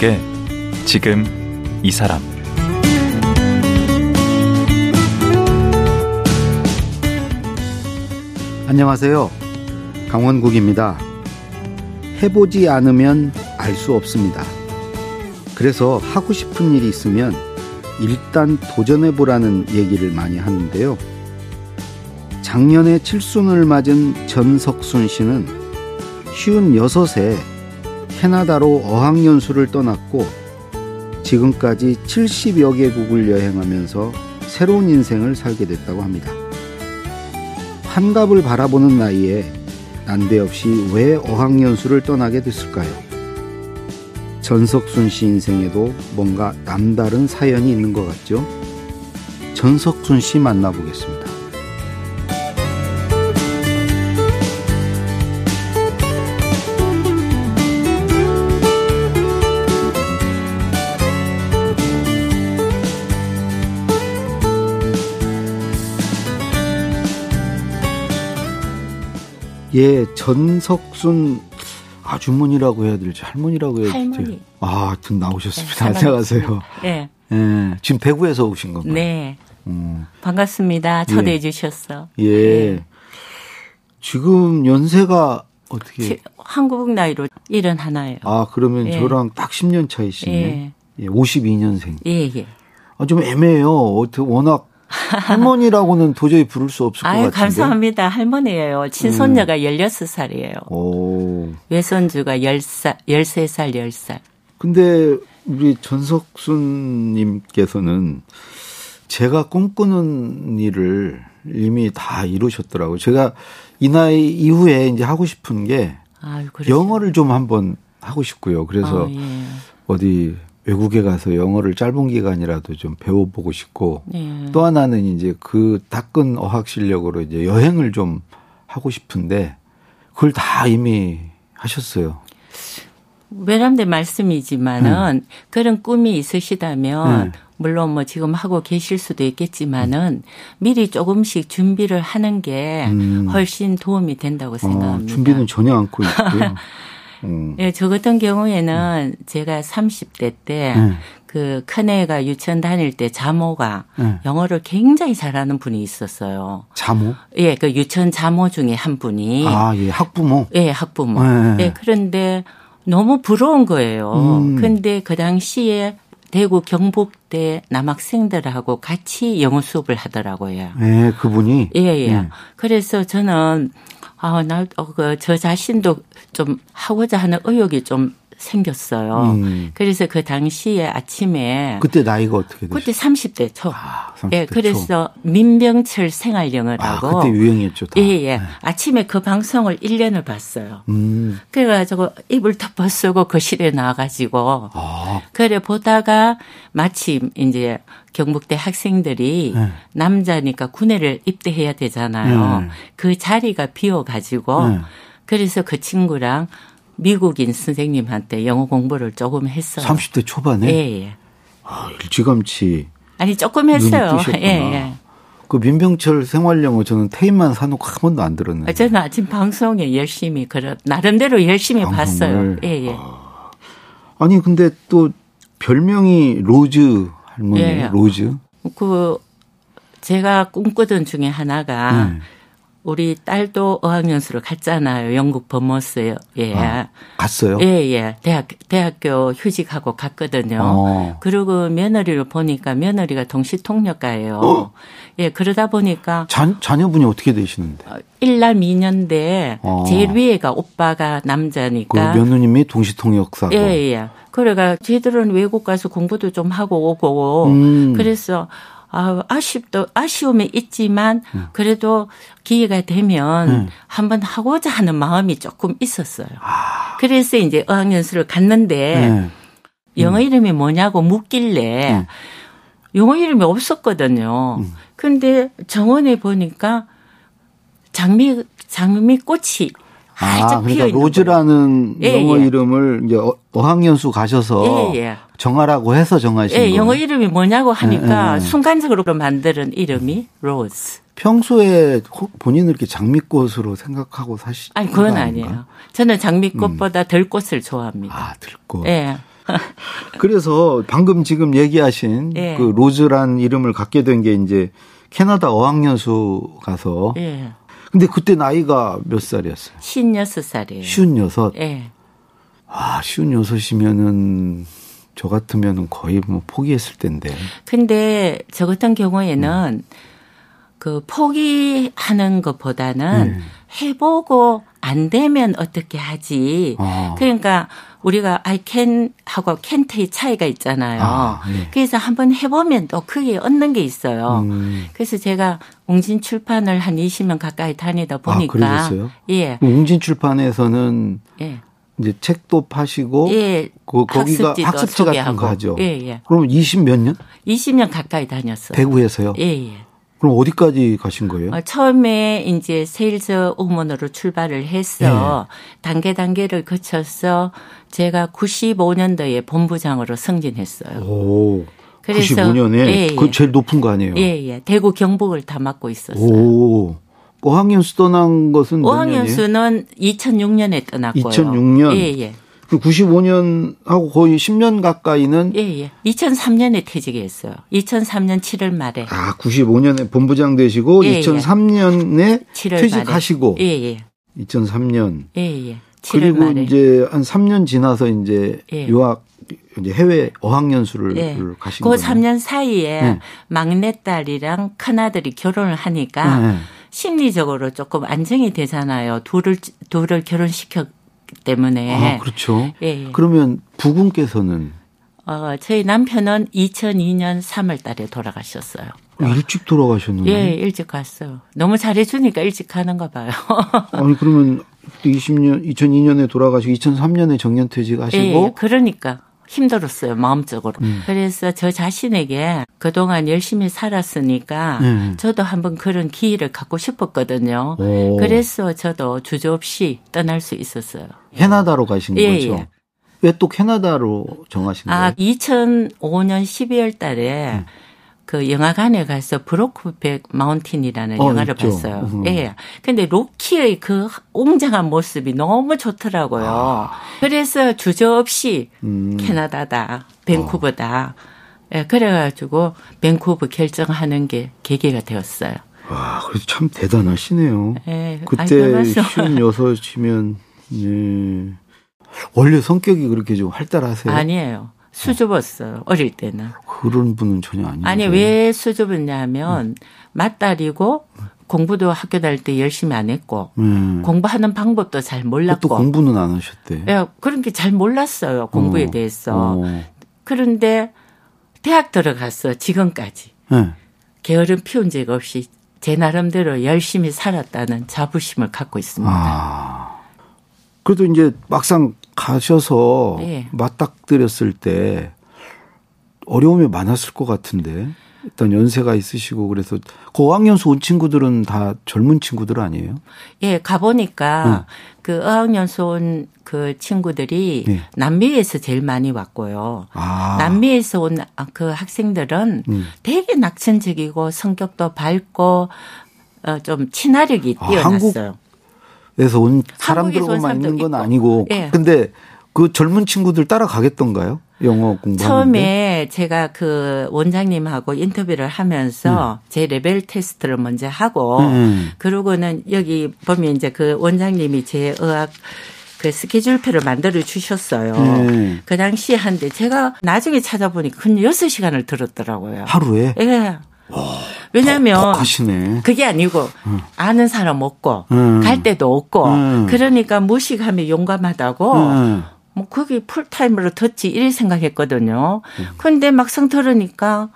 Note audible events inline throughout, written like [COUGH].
강원국의 지금 이 사람 안녕하세요. 강원국입니다. 해보지 않으면 알 수 없습니다. 그래서 하고 싶은 일이 있으면 일단 도전해보라는 얘기를 많이 하는데요. 작년에 칠순을 맞은 전석순 씨는 쉬운 여섯에 캐나다로 어학연수를 떠났고 지금까지 70여 개국을 여행하면서 새로운 인생을 살게 됐다고 합니다. 환갑을 바라보는 나이에 난데없이 왜 어학연수를 떠나게 됐을까요? 전석순 씨 인생에도 뭔가 남다른 사연이 있는 것 같죠? 전석순 씨 만나보겠습니다. 예, 전석순 아주머니라고 해야 될지 할머니라고 해야 될지. 할머니. 아, 든 나오셨습니다. 네, 안녕하세요. 네. 예, 지금 대구에서 오신 건가요? 네. 음, 반갑습니다. 초대해 주셔서. 예. 네. 지금 연세가 어떻게? 지- 한국 나이로 일은 하나예요. 아, 그러면 예. 저랑 딱 10년 차이시네. 예. 예, 52년생. 예, 예. 아, 좀 애매해요. 어떻게 워낙 [LAUGHS] 할머니라고는 도저히 부를 수 없을 것 아유, 같은데. 감사합니다. 할머니예요. 친손녀가 음. 16살이에요. 오. 외손주가 10살, 13살, 10살. 근데 우리 전석순 님께서는 제가 꿈꾸는 일을 이미 다 이루셨더라고요. 제가 이 나이 이후에 이제 하고 싶은 게 아유. 영어를 좀 한번 하고 싶고요. 그래서 아, 예. 어디 외국에 가서 영어를 짧은 기간이라도 좀 배워보고 싶고 네. 또 하나는 이제 그 닦은 어학 실력으로 이제 여행을 좀 하고 싶은데 그걸 다 이미 하셨어요. 외람된 말씀이지만은 그런 꿈이 있으시다면 네. 물론 뭐 지금 하고 계실 수도 있겠지만은 미리 조금씩 준비를 하는 게 음. 훨씬 도움이 된다고 어, 생각합니다. 준비는 전혀 않고 있고요. [LAUGHS] 음. 예, 저 같은 경우에는 제가 30대 때 네. 그 큰애가 유치원 다닐 때 자모가 네. 영어를 굉장히 잘하는 분이 있었어요. 자모? 예, 그 유치원 자모 중에 한 분이 아, 예, 학부모. 예, 학부모. 네. 예, 그런데 너무 부러운 거예요. 음. 근데 그 당시에 대구 경북대 남학생들하고 같이 영어 수업을 하더라고요. 예, 그분이. 예, 예. 음. 그래서 저는 아, 나, 어, 그, 저 자신도 좀 하고자 하는 의욕이 좀 생겼어요. 음. 그래서 그 당시에 아침에 그때 나이가 어떻게 되세요? 그때 30대 초. 아, 30대 예, 초. 그래서 민병철 아, 생활영어라고. 그때 유행이었죠. 다. 예, 예. 아침에 그 방송을 1년을 봤어요. 음. 그래 가지고 이불 덮어 쓰고 거실에 나와 가지고 아, 그래 보다가 마침 이제 경북대 학생들이 네. 남자니까 군대를 입대해야 되잖아요. 네. 그 자리가 비어 가지고 네. 그래서 그 친구랑 미국인 선생님한테 영어 공부를 조금 했어요. 30대 초반에 예, 예. 아, 일찌감치 아니 조금 했어요. 예, 예. 그 민병철 생활영어 저는 테이프만 사놓고 한 번도 안 들었는데. 저는 아침 방송에 열심히 그런 나름대로 열심히 방송을. 봤어요. 예, 예. 아 니 근데 또 별명이 로즈 할머니 예. 로즈. 그 제가 꿈꾸던 중에 하나가 네. 우리 딸도 어학연수를 갔잖아요. 영국 본머스에. 예. 아, 갔어요. 예, 예. 대학, 대학교 휴직하고 갔거든요. 어. 그리고 며느리를 보니까 며느리가 동시통역가예요. 어? 예, 그러다 보니까 자, 자녀분이 어떻게 되시는데? 어, 일남 2녀인데 어. 제일 위에가 오빠가 그 남자니까. 며느님이 동시통역사고. 예, 예. 그래가 쟤들은 외국 가서 공부도 좀 하고 오고. 음. 그래서 아, 아쉽도 아쉬움이 있지만 음. 그래도 기회가 되면 한번 하고자 하는 마음이 조금 있었어요. 그래서 이제 어학연수를 갔는데 아. 네. 영어 이름이 뭐냐고 묻길래 음. 영어 이름이 없었거든요. 근데 정원에 보니까 장미 장미 꽃이 아, 활짝 피어 그러니까 로즈라는 예, 영어 예. 이름을 이제 어- 어학연수 가셔서 예, 예. 정하라고 해서 정하신 예, 거예요. 영어 이름이 뭐냐고 하니까 예, 예. 순간적으로 만드는 이름이 로즈. 평소에 혹 본인을 이렇게 장미꽃으로 생각하고 사시 아니 그건 거 아니에요. 저는 장미꽃보다 들꽃을 좋아합니다. 아, 들꽃. 예. [LAUGHS] 그래서 방금 지금 얘기하신 예. 그 로즈란 이름을 갖게 된 게 이제 캐나다 어학연수 가서 예. 근데 그때 나이가 몇 살이었어요? 56살이에요. 쉬운 여섯. 예. 아, 쉬운 여섯이면은 저 같으면은 거의 뭐 포기했을 텐데. 근데 저 같은 경우에는 음. 그 포기하는 것보다는 네. 해보고 안 되면 어떻게 하지. 아. 그러니까 우리가 I can 하고 can't의 차이가 있잖아요. 아, 예. 그래서 한번 해보면 또 크게 얻는 게 있어요. 음. 그래서 제가 웅진 출판을 한 20년 가까이 다니다 보니까 그러셨어요? 예. 웅진 출판에서는 예. 이제 책도 파시고 예. 그 거기가 학습지 같은 소개하고. 거 하죠. 예, 예. 그럼 20 몇 년? 20년 가까이 다녔어요. 대구에서요. 예, 예. 그럼 어디까지 가신 거예요? 어, 처음에 이제 세일즈 우먼으로 출발을 해서 네. 단계 단계를 거쳐서 제가 95년도에 본부장으로 승진했어요. 오. 그래서- 95년에 예, 예. 그 제일 높은 거 아니에요? 예, 예. 대구 경북을 다 맡고 있었어요. 오. 어학연수 떠난 것은 몇 년이에요? 어학연수는 2006년에 떠났고요. 2006년? 예, 예. 95년 하고 거의 10년 가까이는 예, 예. 2003년에 퇴직했어요. 2003년 7월 말에. 아, 95년에 본부장 되시고 예, 예. 2003년에 7월 퇴직하시고. 예, 예. 2003년 예, 예. 7월 그리고 말에. 이제 한 3년 지나서 이제 예. 유학 이제 해외 어학연수를 예. 가신 그 거예요. 3년 사이에 네. 막내딸이랑 큰아들이 결혼을 하니까 네. 심리적으로 조금 안정이 되잖아요. 둘을 둘을 결혼시켰기 때문에. 아, 그렇죠. 예, 예. 그러면 부군께서는 어, 저희 남편은 2002년 3월 달에 돌아가셨어요. 일찍 돌아가셨는데. 예, 일찍 갔어요. 너무 잘해주니까 일찍 가는 가 봐요. [LAUGHS] 아니 그러면 20년 2002년에 돌아가시고 2003년에 정년퇴직 하시고 예, 예, 그러니까 힘들었어요 마음적으로. 음. 그래서 저 자신에게 그동안 열심히 살았으니까 네. 저도 한번 그런 기회를 갖고 싶었거든요. 오. 그래서 저도 주저 없이 떠날 수 있었어요. 캐나다로 가신 예, 거죠. 예. 왜또 캐나다로 정하신 아, 거예요? 2005년 12월 달에 음. 그 영화관에 가서 브로크백 마운틴이라는 어, 영화를 있죠. 봤어요. 음. 예. 근데 로키의 그 웅장한 모습이 너무 좋더라고요. 그래서 주저없이 음. 캐나다다, 밴쿠버다. 예, 그래가지고 밴쿠버 결정하는 게 계기가 되었어요. 와, 그래도 참 대단하시네요. 예, 그때. 쉬운 여섯이면 예. 원래 성격이 그렇게 좀 활달하세요? 아니에요. 수줍었어요. 어릴 때는. 그런 분은 전혀 아니에요. 아니 왜 수줍었냐면 맏딸이고 공부도 학교 다닐 때 열심히 안 했고 음. 공부하는 방법도 잘또 몰랐고 공부는 안 하셨대. 예, 그런 게 잘 몰랐어요 공부에 어. 대해서 어. 그런데 대학 들어갔어 지금까지 네. 게으름 피운 적 없이 제 나름대로 열심히 살았다는 자부심을 갖고 있습니다. 아. 그래도 이제 막상 가셔서 네. 맞닥뜨렸을 때 어려움이 많았을 것 같은데 일단 연세가 있으시고 그래서 그 어학연수 온 친구들은 다 젊은 친구들 아니에요? 예, 가보니까 응. 그 어학연수 온 그 친구들이 네. 남미에서 제일 많이 왔고요. 아. 남미에서 온 그 학생들은 음. 되게 낙천적이고 성격도 밝고 어, 좀 친화력이 아, 뛰어났어요. 한국 에서 온 사람들만 사람도 있는 건 있고. 아니고 예. 근데 그 젊은 친구들 따라가겠던가요? 영어 공부하는데 처음에 제가 그 원장님하고 인터뷰를 하면서 제 레벨 테스트를 먼저 하고 음. 그러고는 여기 보면 이제 그 원장님이 제 의학 그 스케줄표를 만들어 주셨어요. 네. 그 당시에 한데 제가 나중에 찾아보니까 근 6시간을 들었더라고요. 하루에 예. 왜냐면 독하시네. 그게 아니고 아는 사람 없고 음. 갈 데도 없고 음. 그러니까 무식하면 용감하다고 음. 뭐 거기 풀타임으로 듣지 이래 생각했거든요. 음. 근데 막상 들으니까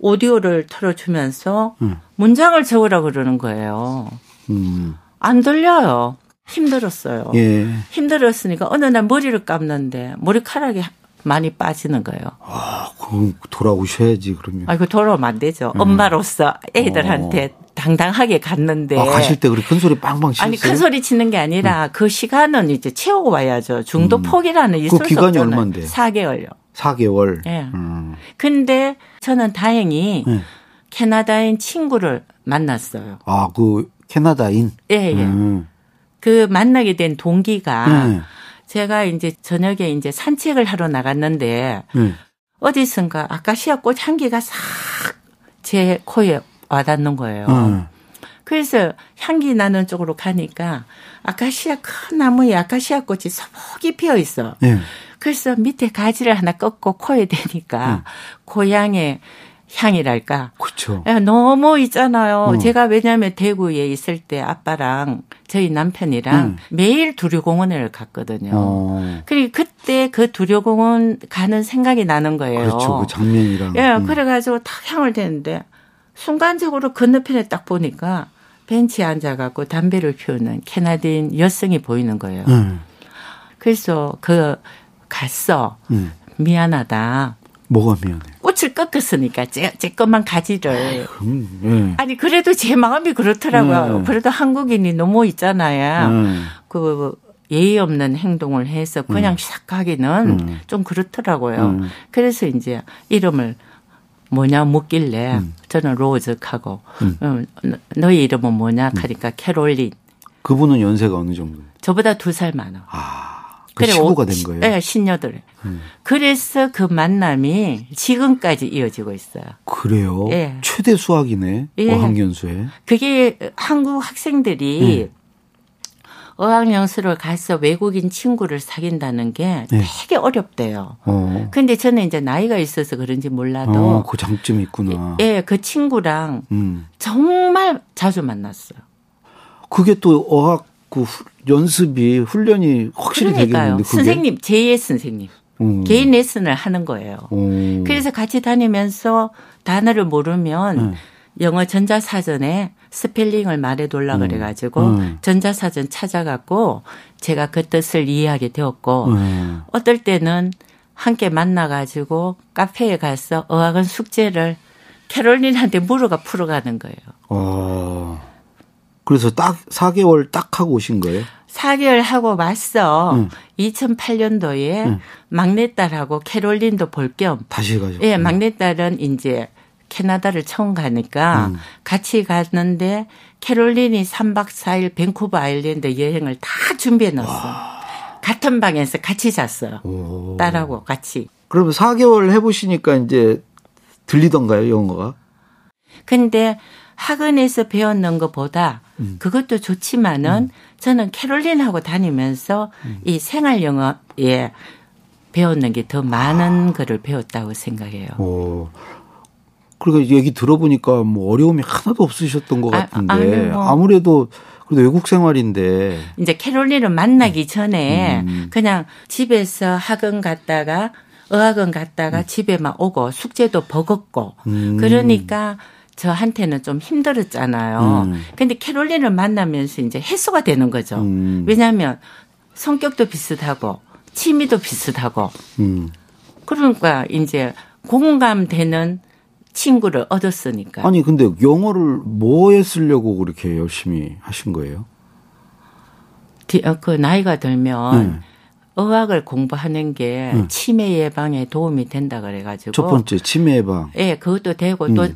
오디오를 틀어주면서 음. 문장을 적으라 그러는 거예요. 음. 안 들려요. 힘들었어요. 예. 힘들었으니까 어느 날 머리를 감는데 머리카락이 많이 빠지는 거예요. 아, 그럼 돌아오셔야지 그러면. 아이고 돌아오면 안 되죠. 엄마로서 애들한테 당당하게 갔는데. 음. 어. 아, 가실 때 그렇게 큰 소리 빵빵 치셨어요? 아니 큰 소리 치는 게 아니라 그 시간은 이제 채우고 와야죠. 중도 폭이라는 있을 음. 그수 기간이. 얼만데? 4개월요. 4개월. 예. 음. 근데 저는 다행히 네. 캐나다인 친구를 만났어요. 아, 그 캐나다인. 예, 예. 음. 그 만나게 된 동기가 네. 제가 이제 저녁에 이제 산책을 하러 나갔는데 네. 어디선가 아카시아 꽃 향기가 싹 제 코에 와닿는 거예요. 어. 그래서 향기 나는 쪽으로 가니까 아카시아 큰 나무에 아카시아 꽃이 소복이 피어 있어. 네. 그래서 밑에 가지를 하나 꺾고 코에 대니까 고향의 향이랄까. 그렇죠. 야, 너무 있잖아요. 어. 제가 왜냐하면 대구에 있을 때 아빠랑 저희 남편이랑 음. 매일 두류공원을 갔거든요. 어. 그리고 그때 그 두류공원 가는 생각이 나는 거예요. 그렇죠. 그 장면이랑. 예, 음. 그래가지고 탁 향을 대는데 순간적으로 건너편에 딱 보니까 벤치에 앉아갖고 담배를 피우는 캐나디인 여성이 보이는 거예요. 음. 그래서 그 갔어. 음. 미안하다. 뭐가 미안해. 꽃을 꺾었으니까 제, 제 것만 가지를. 음, 예. 아니 그래도 제 마음이 그렇더라고요. 음. 그래도 한국인이 너무 있잖아요. 음. 그 예의 없는 행동을 해서 그냥 싹 가기는 음. 좀 그렇더라고요. 음. 그래서 이제 이름을 뭐냐 묻길래 음. 저는 로즈하고 음, 너- 너희 이름은 뭐냐 하니까 캐롤린. 그분은 연세가 어느 정도? 저보다 두 살 많아. 아, 그 시부가 된 거예요. 네, 신여덟. 음. 그래서 그 만남이 지금까지 이어지고 있어요. 그래요. 예. 최대 수학이네. 예. 어학연수에. 그게 한국 학생들이 음. 어학연수를 가서 외국인 친구를 사귄다는 게 네. 되게 어렵대요. 어. 근데 저는 이제 나이가 있어서 그런지 몰라도 어, 그 장점이 있구나. 예, 그 친구랑 음. 정말 자주 만났어요. 그게 또 어학 그 후- 연습이 훈련이 확실히 그러니까요. 되겠는데 그게. 선생님, 제2의 선생님. 음. 개인 레슨을 하는 거예요. 오. 그래서 같이 다니면서 단어를 모르면 음. 영어 전자사전에 스펠링을 말해둘라 음. 그래가지고 음. 전자사전 찾아갖고 제가 그 뜻을 이해하게 되었고 음. 어떨 때는 함께 만나가지고 카페에 가서 어학원 숙제를 캐롤린한테 물어가 풀어가는 거예요. 어. 그래서 딱 4개월 딱 하고 오신 거예요? 4개월 하고 왔어. 음. 2008년도에 음. 막내딸하고 캐롤린도 볼 겸 다시 가죠. 예, 막내딸은 이제 캐나다를 처음 가니까 음. 같이 갔는데 캐롤린이 3박 4일 밴쿠버 아일랜드 여행을 다 준비해 놨어. 같은 방에서 같이 잤어요. 오. 딸하고 같이. 그러면 4개월 해보시니까 이제 들리던가요, 영어가? 근데 학원에서 배웠는 것보다 음. 그것도 좋지만은 저는 캐롤린하고 다니면서 음. 이 생활 영어에 배웠는 게 더 많은 거를 배웠다고 생각해요. 오. 그러니까 얘기 들어보니까 뭐 어려움이 하나도 없으셨던 것 아, 같은데 아니, 뭐. 아무래도 그래도 외국 생활인데 이제 캐롤린을 만나기 전에 음. 그냥 집에서 학원 갔다가 어학원 갔다가 집에만 오고 숙제도 버겁고 음. 그러니까 저한테는 좀 힘들었잖아요. 음. 근데 캐롤린을 만나면서 이제 해소가 되는 거죠. 음. 왜냐하면 성격도 비슷하고 취미도 비슷하고 음. 그러니까 이제 공감되는 친구를 얻었으니까. 아니 근데 영어를 뭐에 쓰려고 그렇게 열심히 하신 거예요? 디- 어, 그 나이가 들면 음. 의학을 공부하는 게 음. 치매 예방에 도움이 된다 그래가지고 첫 번째 치매 예방. 예 그것도 되고 또 음.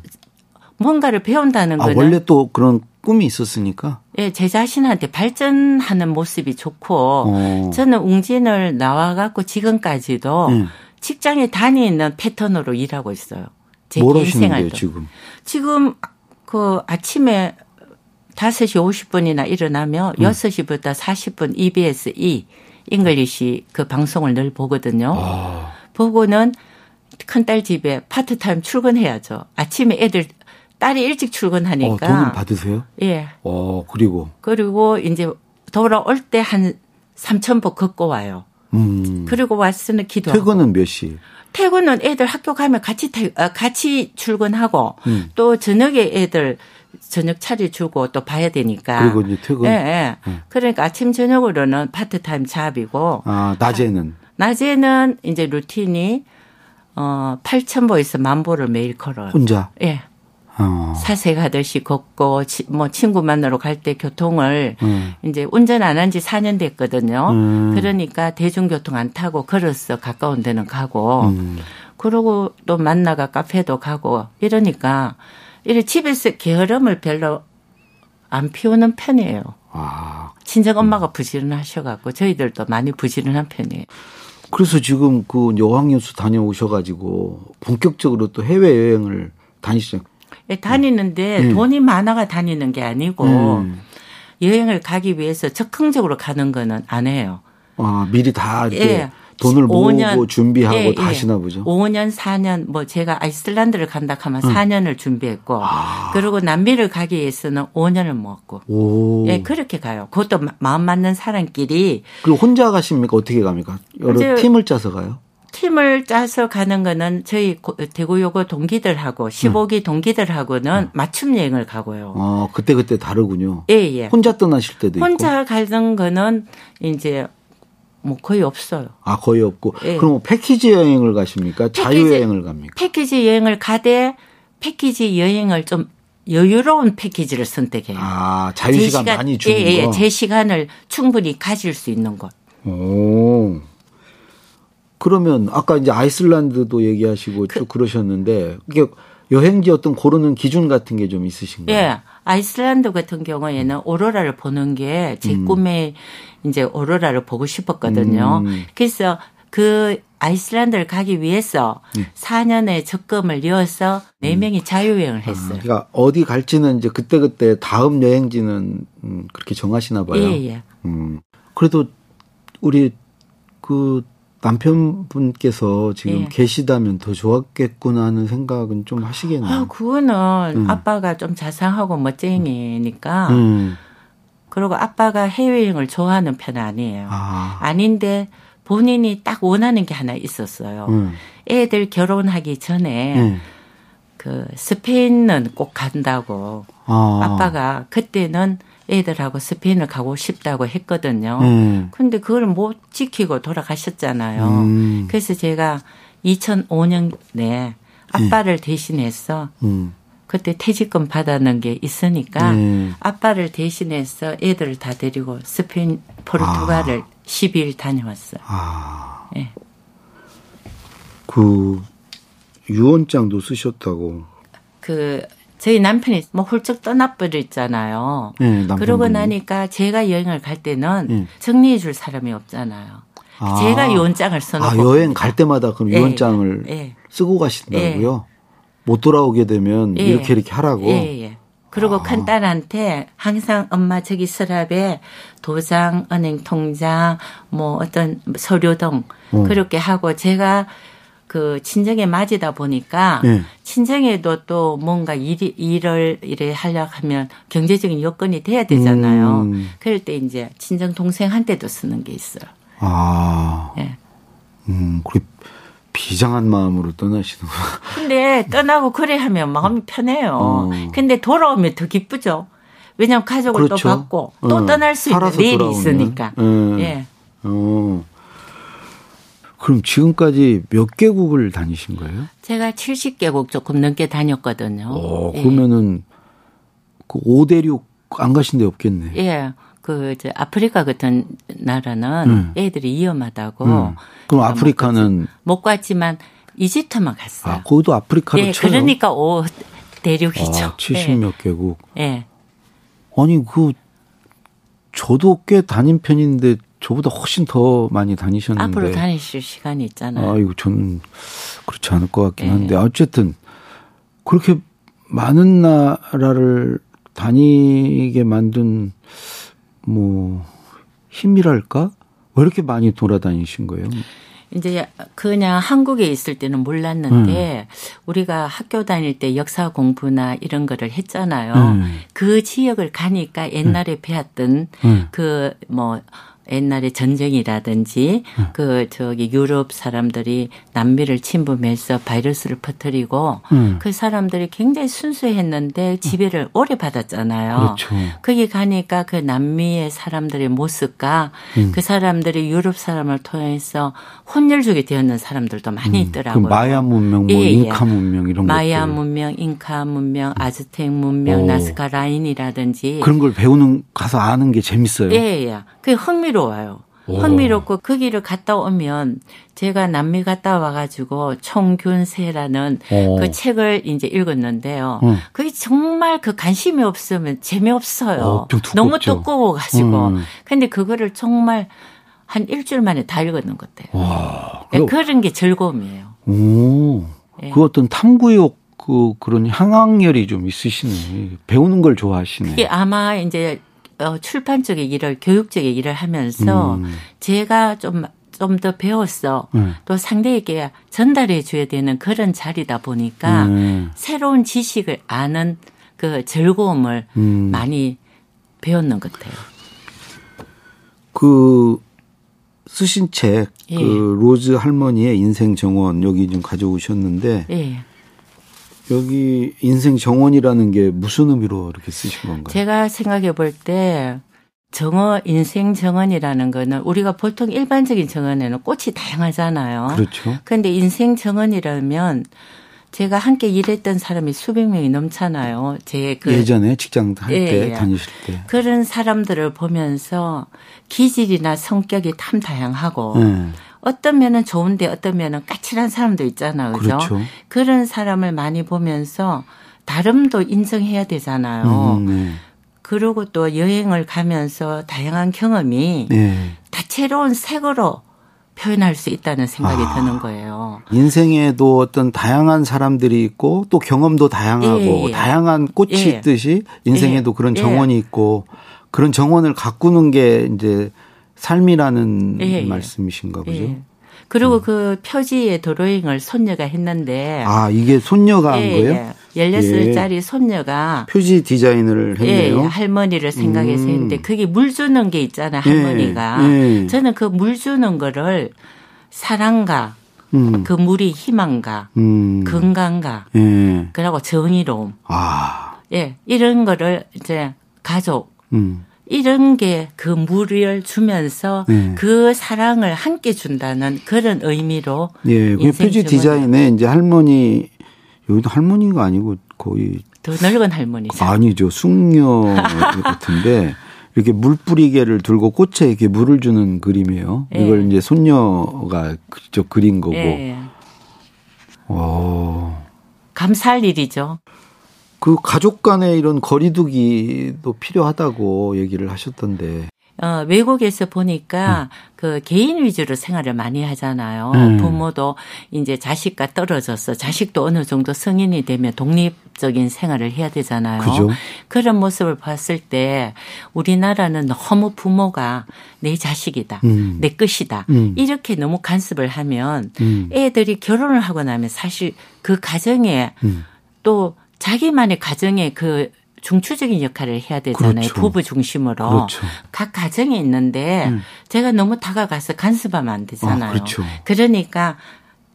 뭔가를 배운다는 아 거는 원래 또 그런 꿈이 있었으니까. 예, 제 자신한테 발전하는 모습이 좋고 어. 저는 웅진을 나와 갖고 지금까지도 음. 직장에 다니는 패턴으로 일하고 있어요. 제뭘 개인 하시는데요 생활도. 지금? 지금 그 아침에 5시 50분이나 일어나면 음. 6시부터 40분 EBS Easy English 그 방송을 늘 보거든요. 아, 보고는 큰딸 집에 파트타임 출근해야죠. 아침에 애들 딸이 일찍 어, 출근하니까 돈은 받으세요? 예. 어 그리고 그리고 이제 돌아올 때 한 3,000보 걷고 와요. 음. 그리고 왔으면 기도하고. 퇴근은 몇 시? 퇴근은 애들 학교 가면 같이 퇴, 아, 같이 출근하고 음. 또 저녁에 애들 저녁 차려주고 또 봐야 되니까. 그리고 이제 퇴근. 예, 예. 음. 그러니까 아침 저녁으로는 파트타임 잡이고 아 낮에는 낮에는 이제 루틴이 어 8,000보에서 만 보를 매일 걸어요. 혼자. 예. 어. 사색하듯이 걷고 치- 뭐 친구 만나러 갈 때 교통을 음. 이제 운전 안 한 지 4년 됐거든요. 음. 그러니까 대중교통 안 타고 걸어서 가까운 데는 가고 음. 그러고 또 만나가 카페도 가고 이러니까 이래 집에서 게으름을 별로 안 피우는 편이에요. 아. 친정 엄마가 부지런하셔갖고 저희들도 많이 부지런한 편이에요. 그래서 지금 그 여학연수 다녀오셔가지고 본격적으로 또 해외 여행을 다니시죠. 예, 다니는데 음. 돈이 많아가 다니는 게 아니고 음. 여행을 가기 위해서 적극적으로 가는 거는 안 해요. 아 미리 다 이렇게 예. 돈을 모으고 5년, 준비하고 예, 다 예. 하시나 보죠. 5년, 4년, 뭐 제가 아이슬란드를 간다 하면 음. 4년을 준비했고, 아. 그리고 남미를 가기 위해서는 5년을 모았고, 오. 예, 그렇게 가요. 그것도 마- 마음 맞는 사람끼리 그리고 혼자 가십니까? 어떻게 갑니까? 여러 팀을 짜서 가요? 팀을 짜서 가는 거는 저희 고- 대구요고 동기들하고 15기 동기들하고는 맞춤 여행을 가고요. 어, 그때 그때 다르군요. 예, 예. 혼자 떠나실 때도 있고. 혼자 가는 거는 이제 뭐 거의 없어요. 아 거의 없고. 예. 그럼 뭐 패키지 여행을 가십니까? 자유 여행을 갑니까? 패키지 여행을 가되 패키지 여행을 좀 여유로운 패키지를 선택해요. 아 자유 제 시간 많이 주는 예, 예, 거. 제 시간을 충분히 가질 수 있는 곳. 오. 그러면 아까 이제 아이슬란드도 얘기하시고 쭉 그러셨는데 이게 여행지 어떤 고르는 기준 같은 게 좀 있으신가요? 예. 아이슬란드 같은 경우에는 오로라를 보는 게제 음. 꿈에 이제 오로라를 보고 싶었거든요. 음. 그래서 그 아이슬란드를 가기 위해서 4년의 적금을 이어서 4명이 자유여행을 했어요. 그러니까 어디 갈지는 이제 그때 그때 다음 여행지는 음, 그렇게 정하시나 봐요. 예, 예. 음. 그래도 우리 그 남편분께서 지금 예. 계시다면 더 좋았겠구나 하는 생각은 좀 하시겠네요. 아, 그거는 음. 아빠가 좀 자상하고 멋쟁이니까 음. 그리고 아빠가 해외여행을 좋아하는 편은 아니에요. 아. 아닌데 본인이 딱 원하는 게 하나 있었어요. 음. 애들 결혼하기 전에 예. 그 스페인은 꼭 간다고 아. 아빠가 그때는 애들하고 스페인을 가고 싶다고 했거든요. 예. 근데 그걸 못 지키고 돌아가셨잖아요. 음. 그래서 제가 2005년에 아빠를 대신해서 음. 그때 퇴직금 받았는 게 있으니까 네. 아빠를 대신해서 애들을 다 데리고 스페인 포르투갈을 12일 다녀왔어요. 아. 예. 그 유언장도 쓰셨다고. 그 저희 남편이 뭐 훌쩍 떠나버렸잖아요. 네. 그러고 나니까 제가 여행을 갈 때는 예. 정리해 줄 사람이 없잖아요. 아. 제가 유언장을 써놓고 아, 여행 갈 때마다 그럼 예, 유언장을 예. 쓰고 가신다고요? 못 돌아오게 되면 예. 이렇게 이렇게 하라고. 그리고 아. 큰 딸한테 항상 엄마 저기 서랍에 도장, 은행 통장, 뭐 어떤 서류 등 어. 그렇게 하고 제가 그 친정에 맞이다 보니까 예. 친정에도 또 뭔가 일이, 일을 이래 하려고 하면 경제적인 여건이 돼야 되잖아요. 음. 그럴 때 이제 친정 동생한테도 쓰는 게 있어요. 아, 예. 음, 그래 비장한 마음으로 떠나시는구나. [LAUGHS] 근데 떠나고 그래 하면 마음이 편해요. 어. 근데 돌아오면 더 기쁘죠. 왜냐하면 가족을 그렇죠. 또 받고 또 어, 떠날 수 있는 내일이 돌아오면. 있으니까. 예. 예. 어. 그럼 지금까지 몇 개국을 다니신 거예요? 제가 70개국 조금 넘게 다녔거든요. 어, 예. 그러면은 그 5대륙 안 가신 데 없겠네. 예. 그, 저, 아프리카 같은 나라는 음. 애들이 위험하다고. 음. 그럼 아프리카는 못 갔지 만 이집트만 갔어요. 아, 거기도 아프리카로 예, 쳐요. 그러니까 오 대륙이죠. 아, 70몇 개국. 예. 예. 아니 그 저도 꽤 다닌 편인데 저보다 훨씬 더 많이 다니셨는데. 앞으로 다니실 시간이 있잖아요. 아, 이거 저는 그렇지 않을 것 같긴 예. 한데 어쨌든 그렇게 많은 나라를 다니게 만든 뭐 힘이랄까? 왜 이렇게 많이 돌아다니신 거예요? 이제 그냥 한국에 있을 때는 몰랐는데 우리가 학교 다닐 때 역사 공부나 이런 거를 했잖아요. 음. 그 지역을 가니까 옛날에 배웠던 음. 그뭐 옛날에 전쟁이라든지 그 저기 유럽 사람들이 남미를 침범해서 바이러스를 퍼뜨리고 음. 그 사람들이 굉장히 순수했는데 지배를 오래 받았잖아요. 그렇죠. 거기 가니까 그 남미의 사람들의 모습과 음. 그 사람들이 유럽 사람을 통해서 혼혈족이 되었는 사람들도 많이 그 있더라고요. 마야 문명, 뭐 예, 예. 잉카 문명 이런 마야 것들 문명, 잉카 문명, 아즈텍 문명, 오. 나스카 라인이라든지 그런 걸 배우는 가서 아는 게 재밌어요. 예, 예. 그게 흥미로워요. 흥미롭고 거기를 갔다 오면 제가 남미 갔다 와가지고 총균세라는 오. 그 책을 이제 읽었는데요. 음. 그게 정말 그 관심이 없으면 재미없어요. 어. 너무 두꺼워가지고. 음. 근데 그거를 정말 한 일주일 만에 다 읽었는 것 같아요. 와. 예, 그런 게 즐거움이에요. 오. 예. 그 어떤 탐구욕 그 그런 향학열이 좀 있으시네. 배우는 걸 좋아하시네. 이게 아마 이제 어, 출판 쪽의 일을 교육 쪽의 일을 하면서 음. 제가 좀 좀 더 배웠어. 음. 또 상대에게 전달해 줘야 되는 그런 자리다 보니까 음. 새로운 지식을 아는 그 즐거움을 음. 많이 배웠는 것 같아요. 그 쓰신 책, 예. 그 로즈 할머니의 인생 정원 여기 좀 가져오셨는데 예. 여기 인생 정원이라는 게 무슨 의미로 이렇게 쓰신 건가요? 제가 생각해 볼 때 정어 인생 정원이라는 거는 우리가 보통 일반적인 정원에는 꽃이 다양하잖아요. 그렇죠. 근데 인생 정원이라면 제가 함께 일했던 사람이 수백 명이 넘잖아요. 제 그 예전에 직장 할 예, 때 예. 다니실 때. 그런 사람들을 보면서 기질이나 성격이 참 다양하고 네. 어떤 면은 좋은데 어떤 면은 까칠한 사람도 있잖아요. 그죠? 그렇죠. 그런 사람을 많이 보면서 다름도 인정해야 되잖아요. 음, 네. 그리고 또 여행을 가면서 다양한 경험이 네. 다채로운 색으로 표현할 수 있다는 생각이 아. 드는 거예요. 인생에도 어떤 다양한 사람들이 있고 또 경험도 다양하고 예, 예. 다양한 꽃이 예. 있듯이 인생에도 예. 그런 예. 정원이 있고 그런 정원을 가꾸는 게 이제 삶이라는 예, 예. 말씀이신가 보죠. 예. 그리고 그 표지의 드로잉을 손녀가 했는데 아 이게 손녀가 한 거예요? 예. 16살짜리 손녀가 표지 디자인을 예, 했네요. 할머니를 생각해서 음. 했는데 그게 물 주는 게 있잖아요, 예, 할머니가. 예. 저는 그 물 주는 거를 사랑과 음, 그 물이 희망과 음, 건강과 예, 그리고 정의로움. 아, 예, 이런 거를 이제 가족 음, 이런 게그 물을 주면서 네. 그 사랑을 함께 준다는 그런 의미로 예, 그 표지. 디자인에 이제 할머니 여기도 할머니가 아니고 거의 더 늙은 할머니죠. 아니죠. 숙녀 [LAUGHS] 같은데 이렇게 물 뿌리개를 들고 꽃에 이렇게 물을 주는 그림이에요. 예. 이걸 이제 손녀가 직접 그린 거고. 예. 오. 감사할 일이죠. 그 가족 간의 이런 거리두기도 필요하다고 얘기를 하셨던데. 어, 외국에서 보니까 그 개인 위주로 생활을 많이 하잖아요. 음. 부모도 이제 자식과 떨어져서 자식도 어느 정도 성인이 되면 독립적인 생활을 해야 되잖아요. 그죠. 그런 모습을 봤을 때 우리나라는 너무 부모가 내 자식이다. 음. 내 것이다. 음. 이렇게 너무 간섭을 하면 음. 애들이 결혼을 하고 나면 사실 그 가정에 음. 또 자기만의 가정에 그 중추적인 역할을 해야 되잖아요. 그렇죠. 부부 중심으로. 그렇죠. 각 가정에 있는데 음. 제가 너무 다가가서 간섭하면 안 되잖아요. 아, 그렇죠. 그러니까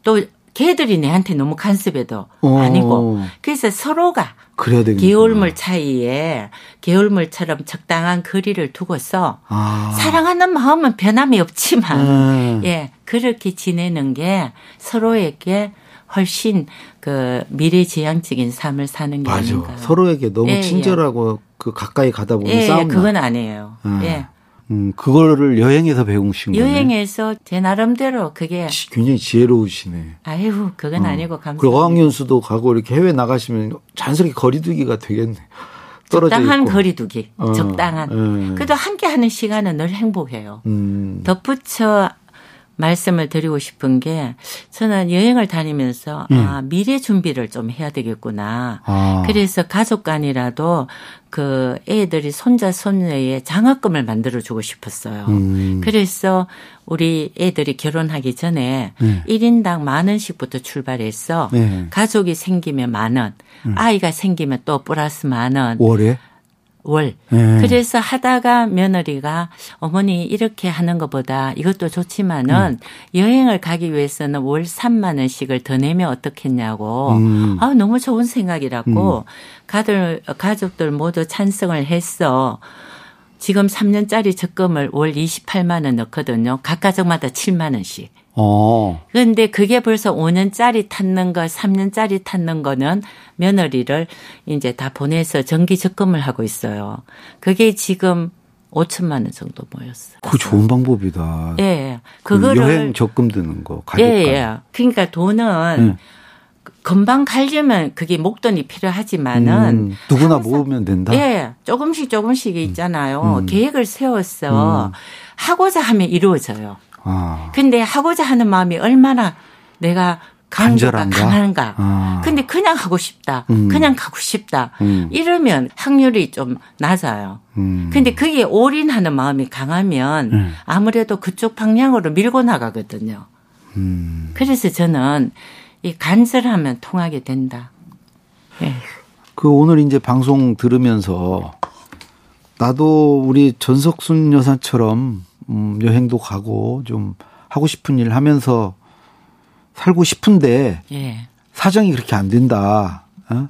또 걔들이 내한테 너무 간섭해도 어. 아니고 그래서 서로가 그래야 되겠구나. 개울물 차이에 개울물처럼 적당한 거리를 두고서 아. 사랑하는 마음은 변함이 없지만 음. 예 그렇게 지내는 게 서로에게 훨씬 그 미래지향적인 삶을 사는 게 맞아. 아닌가. 서로에게 너무 예, 친절하고 그 가까이 가다 보면 예, 예, 싸움 나. 그건 아니에요. 아. 예. 음, 그거를 여행에서 배우신 거네. 여행에서 제 나름대로 그게 지- 굉장히 지혜로우시네. 아이고 그건 아니고 어. 그리고 감사합니다. 어학연수도 가고 이렇게 해외 나가시면 자연스럽게 거리두기가 되겠네. 적당한 있고. 거리두기, 어, 적당한. 예. 그래도 함께 하는 시간은 늘 행복해요. 음. 덧붙여 말씀을 드리고 싶은 게 저는 여행을 다니면서 아, 미래 준비를 좀 해야 되겠구나. 음. 아. 그래서 가족 간이라도 그 애들이 손자 손녀의 장학금을 만들어 주고 싶었어요. 음. 그래서 우리 애들이 결혼하기 전에 네. 1인당 만 원씩부터 출발해서 네. 음. 가족이 생기면 만 원, 아이가 생기면 또 플러스 만 원, 월에? 월. 네. 그래서 하다가 며느리가 어머니 이렇게 하는 것보다 이것도 좋지만은 음. 여행을 가기 위해서는 월 3만 원씩을 더 내면 어떻겠냐고. 음. 아, 너무 좋은 생각이라고 가들 가족들 모두 찬성을 했어. 지금 3년짜리 적금을 월 28만 원 넣거든요. 각 가족마다 7만 원씩. 어. 그런데 그게 벌써 5년짜리 탔는 거, 3년짜리 탔는 거는 며느리를 이제 다 보내서 정기 적금을 하고 있어요. 그게 지금 5천만 원 정도 모였어요. 그 좋은 방법이다. 예, 예. 그 그거를 여행 적금 드는 거. 예, 예. 그러니까 돈은 음. 금방 갈려면 그게 목돈이 필요하지만은 음, 누구나 모으면 된다. 예, 조금씩 조금씩 있잖아요. 음. 계획을 세웠어. 하고자 하면 이루어져요. 아, 근데 하고자 하는 마음이 얼마나 내가 간절한가? 강한가. 아. 근데 그냥 하고 싶다. 음. 그냥 가고 싶다. 음. 이러면 확률이 좀 낮아요. 음. 근데 그게 올인하는 마음이 강하면 음. 아무래도 그쪽 방향으로 밀고 나가거든요. 음. 그래서 저는 이 간절하면 통하게 된다. 예. 그 오늘 이제 방송 들으면서 나도 우리 전석순 여사처럼 음, 여행도 가고 좀 하고 싶은 일 하면서 살고 싶은데 예. 사정이 그렇게 안 된다. 어?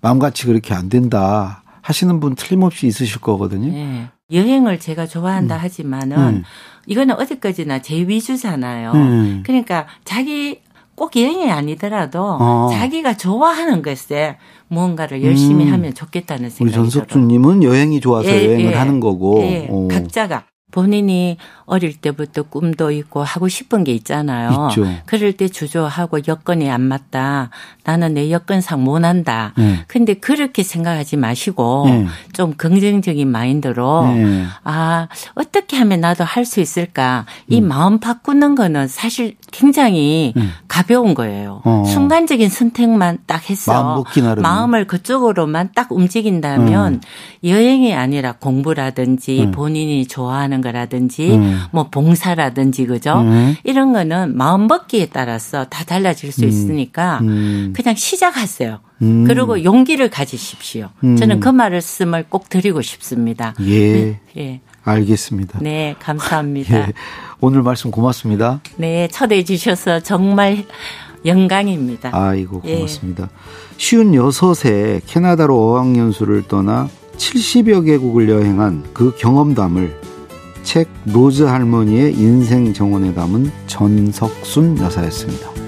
마음같이 그렇게 안 된다. 하시는 분 틀림없이 있으실 거거든요. 예. 여행을 제가 좋아한다 하지만은 음. 이거는 어디까지나 제 위주잖아요. 음. 그러니까 자기 꼭 여행이 아니더라도 어. 자기가 좋아하는 것에 무언가를 열심히 음. 하면 좋겠다는 우리 생각이 들어요. 전석준님은 여행이 좋아서 예, 여행을 예. 하는 거고. 예, 어. 각자가 본인이 어릴 때부터 꿈도 있고 하고 싶은 게 있잖아요. 있죠. 그럴 때 주저하고 여건이 안 맞다. 나는 내 여건상 못한다. 네. 근데 그렇게 생각하지 마시고 네. 좀 긍정적인 마인드로 네. 아, 어떻게 하면 나도 할 수 있을까? 이 음. 마음 바꾸는 거는 사실 굉장히 음. 가벼운 거예요. 어. 순간적인 선택만 딱 해서 마음. 마음을 그쪽으로만 딱 움직인다면 여행이 아니라 공부라든지 음. 본인이 좋아하는 거라든지 음. 뭐 봉사라든지 그죠? 음. 이런 거는 마음 먹기에 따라서 다 달라질 수 있으니까 음. 그냥 시작하세요. 음. 그리고 용기를 가지십시오. 음. 저는 그 말씀을 꼭 드리고 싶습니다. 예. 예. 알겠습니다. 네, 감사합니다. [LAUGHS] 예. 오늘 말씀 고맙습니다. 네, 초대해 주셔서 정말 영광입니다. 아이고 예. 고맙습니다. 쉬운 여섯에 캐나다로 어학연수를 떠나 70여 개국을 여행한 그 경험담을 책 로즈 할머니의 인생 정원에 담은 전석순 여사였습니다.